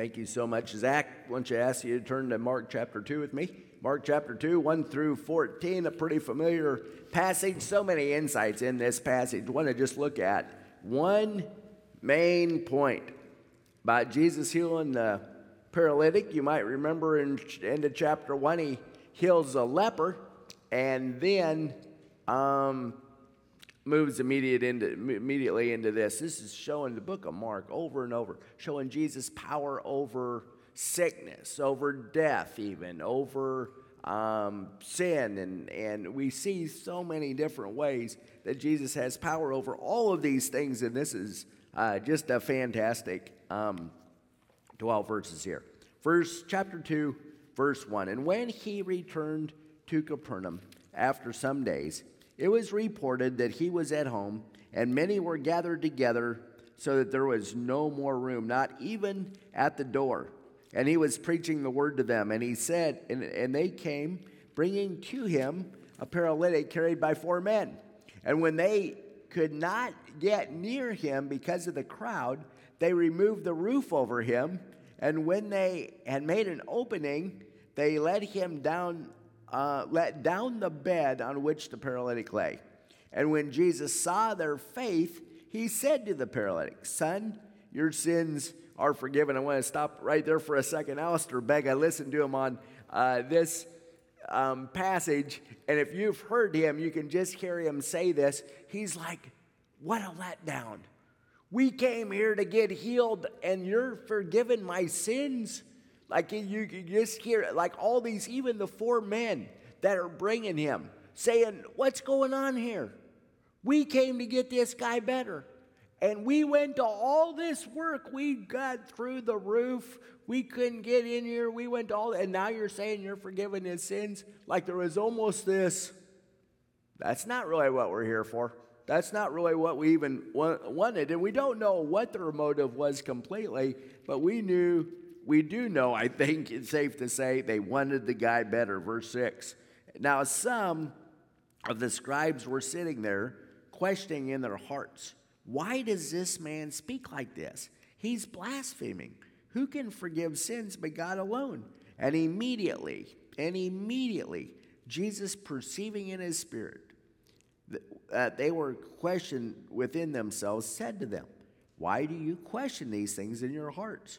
Thank you so much, Zach. I want to ask you to turn to Mark chapter 2 with me. Mark chapter 2, 1 through 14, a pretty familiar passage. So many insights in this passage. I want to just look at one main point about Jesus healing the paralytic. You might remember in end chapter 1, he heals a leper and then um, moves immediate into, immediately into this. This is showing the book of Mark over and over, showing Jesus' power over sickness, over death, even over um, sin. And, and we see so many different ways that Jesus has power over all of these things. And this is uh, just a fantastic um, 12 verses here. Verse chapter 2, verse 1. And when he returned to Capernaum after some days, it was reported that he was at home, and many were gathered together so that there was no more room, not even at the door. And he was preaching the word to them. And he said, and, and they came, bringing to him a paralytic carried by four men. And when they could not get near him because of the crowd, they removed the roof over him. And when they had made an opening, they let him down uh, let down the bed on which the paralytic lay. And when Jesus saw their faith, he said to the paralytic, Son, your sins are forgiven. I want to stop right there for a second. Alistair Begg, I listened to him on uh, this um, passage, and if you've heard him, you can just hear him say this. He's like, What a letdown. We came here to get healed, and you're forgiven my sins. Like you can just hear like all these, even the four men that are bringing him, saying, What's going on here? We came to get this guy better. And we went to all this work. We got through the roof. We couldn't get in here. We went to all, and now you're saying you're forgiven his sins? Like there was almost this. That's not really what we're here for. That's not really what we even wanted. And we don't know what their motive was completely, but we knew we do know, I think it's safe to say, they wanted the guy better. Verse 6. Now, some of the scribes were sitting there, questioning in their hearts, Why does this man speak like this? He's blaspheming. Who can forgive sins but God alone? And immediately, and immediately, Jesus, perceiving in his spirit that uh, they were questioned within themselves, said to them, Why do you question these things in your hearts?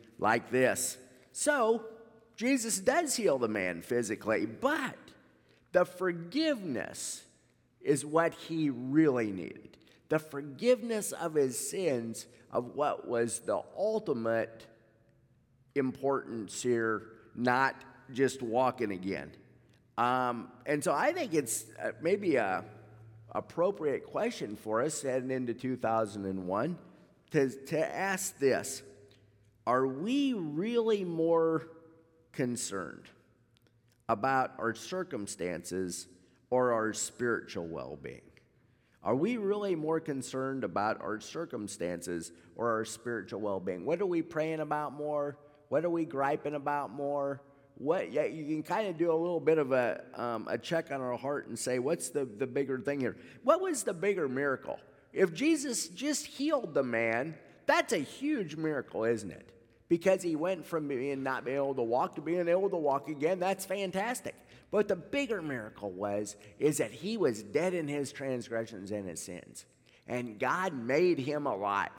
like this. So, Jesus does heal the man physically, but the forgiveness is what he really needed. The forgiveness of his sins, of what was the ultimate importance here, not just walking again. Um, and so I think it's uh, maybe a appropriate question for us heading into 2001 to, to ask this are we really more concerned about our circumstances or our spiritual well being? Are we really more concerned about our circumstances or our spiritual well being? What are we praying about more? What are we griping about more? What, yeah, you can kind of do a little bit of a, um, a check on our heart and say, what's the, the bigger thing here? What was the bigger miracle? If Jesus just healed the man, that's a huge miracle, isn't it? Because he went from being not being able to walk to being able to walk again. That's fantastic. But the bigger miracle was is that he was dead in his transgressions and his sins. And God made him alive.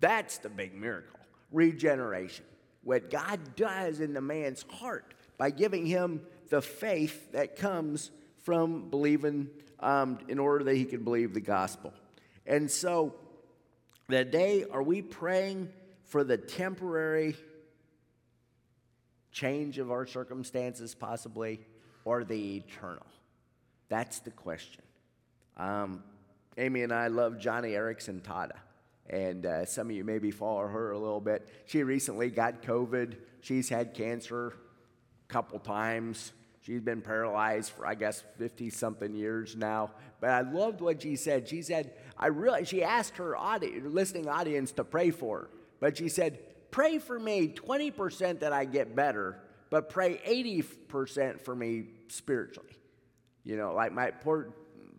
That's the big miracle. Regeneration. What God does in the man's heart by giving him the faith that comes from believing um, in order that he can believe the gospel. And so that day, are we praying for the temporary change of our circumstances, possibly, or the eternal? That's the question. Um, Amy and I love Joni Eareckson Tada. and uh, some of you maybe follow her a little bit. She recently got COVID. She's had cancer a couple times. She's been paralyzed for, I guess, 50 something years now. But I loved what she said. She said, I really, she asked her audi- listening audience to pray for her. But she said, pray for me 20% that I get better, but pray 80% for me spiritually. You know, like my poor,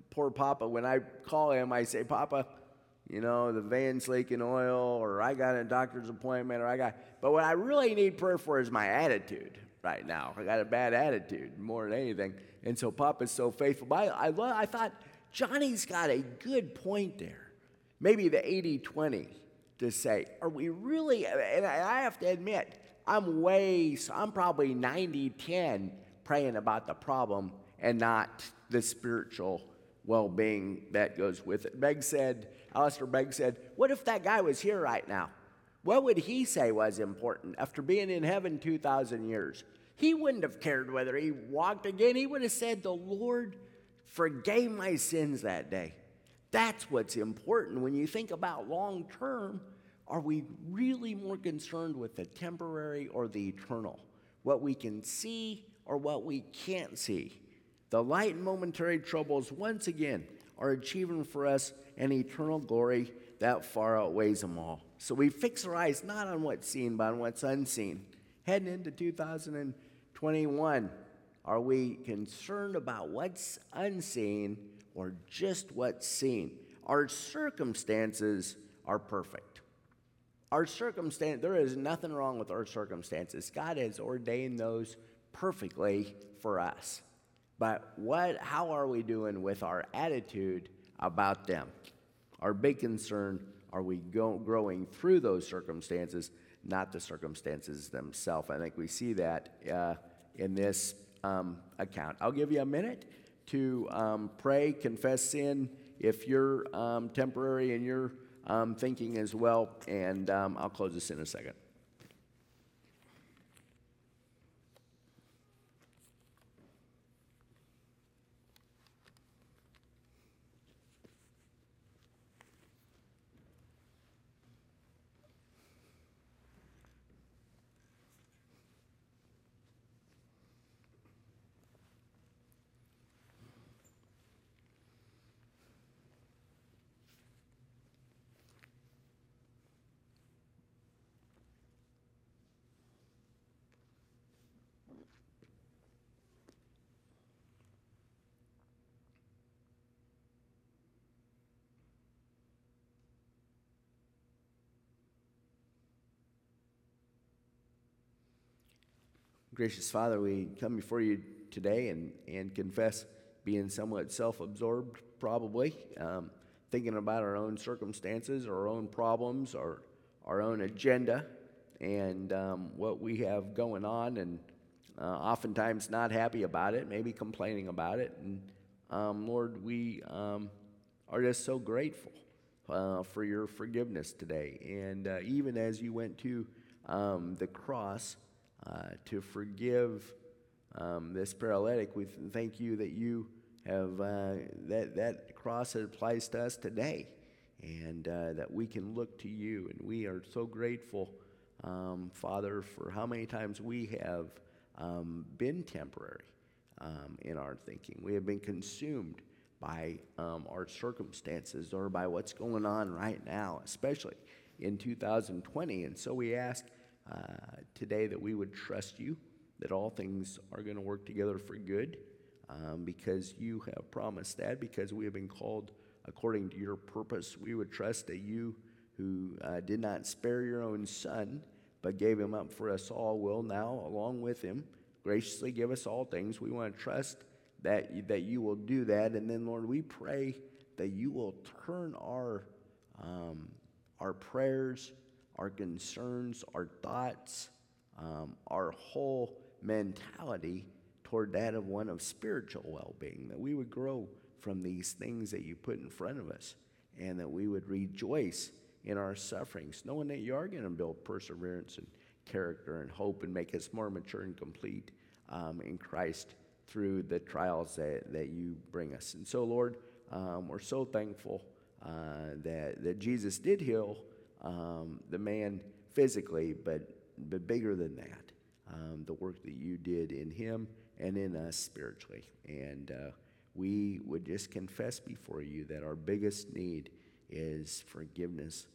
poor Papa, when I call him, I say, Papa, you know, the van's leaking oil, or I got a doctor's appointment, or I got, but what I really need prayer for is my attitude right now. I got a bad attitude more than anything. And so Papa's so faithful. But I, I, I thought Joni's got a good point there. Maybe the 80 20 to say, are we really, and I have to admit, I'm way, I'm probably 90 10 praying about the problem and not the spiritual well being that goes with it. Begg said, Alistair Begg said, What if that guy was here right now? What would he say was important after being in heaven 2,000 years? He wouldn't have cared whether he walked again. He would have said, The Lord forgave my sins that day. That's what's important. When you think about long term, are we really more concerned with the temporary or the eternal? What we can see or what we can't see? The light and momentary troubles, once again, are achieving for us an eternal glory that far outweighs them all. So we fix our eyes not on what's seen, but on what's unseen. Heading into 2021, are we concerned about what's unseen or just what's seen? Our circumstances are perfect. Our circumstance, there is nothing wrong with our circumstances. God has ordained those perfectly for us. But what, how are we doing with our attitude about them? Our big concern are we go, growing through those circumstances, not the circumstances themselves? I think we see that uh, in this um, account. I'll give you a minute to um, pray, confess sin if you're um, temporary in your um, thinking as well, and um, I'll close this in a second. Gracious Father, we come before you today and, and confess being somewhat self absorbed, probably, um, thinking about our own circumstances, our own problems, our, our own agenda, and um, what we have going on, and uh, oftentimes not happy about it, maybe complaining about it. And um, Lord, we um, are just so grateful uh, for your forgiveness today. And uh, even as you went to um, the cross, uh, to forgive um, this paralytic. We thank you that you have uh, that that cross applies to us today, and uh, that we can look to you. And we are so grateful, um, Father, for how many times we have um, been temporary um, in our thinking. We have been consumed by um, our circumstances or by what's going on right now, especially in 2020. And so we ask uh, today that we would trust you, that all things are going to work together for good, um, because you have promised that, because we have been called according to your purpose. We would trust that you, who uh, did not spare your own son, but gave him up for us all, will now, along with him, graciously give us all things. We want to trust that, that you will do that. And then, Lord, we pray that you will turn our, um, our prayers our concerns, our thoughts, um, our whole mentality toward that of one of spiritual well being, that we would grow from these things that you put in front of us, and that we would rejoice in our sufferings, knowing that you are going to build perseverance and character and hope and make us more mature and complete um, in Christ through the trials that, that you bring us. And so, Lord, um, we're so thankful uh, that, that Jesus did heal um, the man physically, but, but bigger than that. Um, the work that you did in him and in us spiritually. And uh, we would just confess before you that our biggest need is forgiveness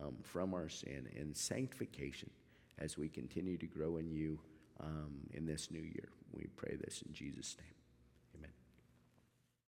um, from our sin and sanctification as we continue to grow in you um, in this new year. We pray this in Jesus' name.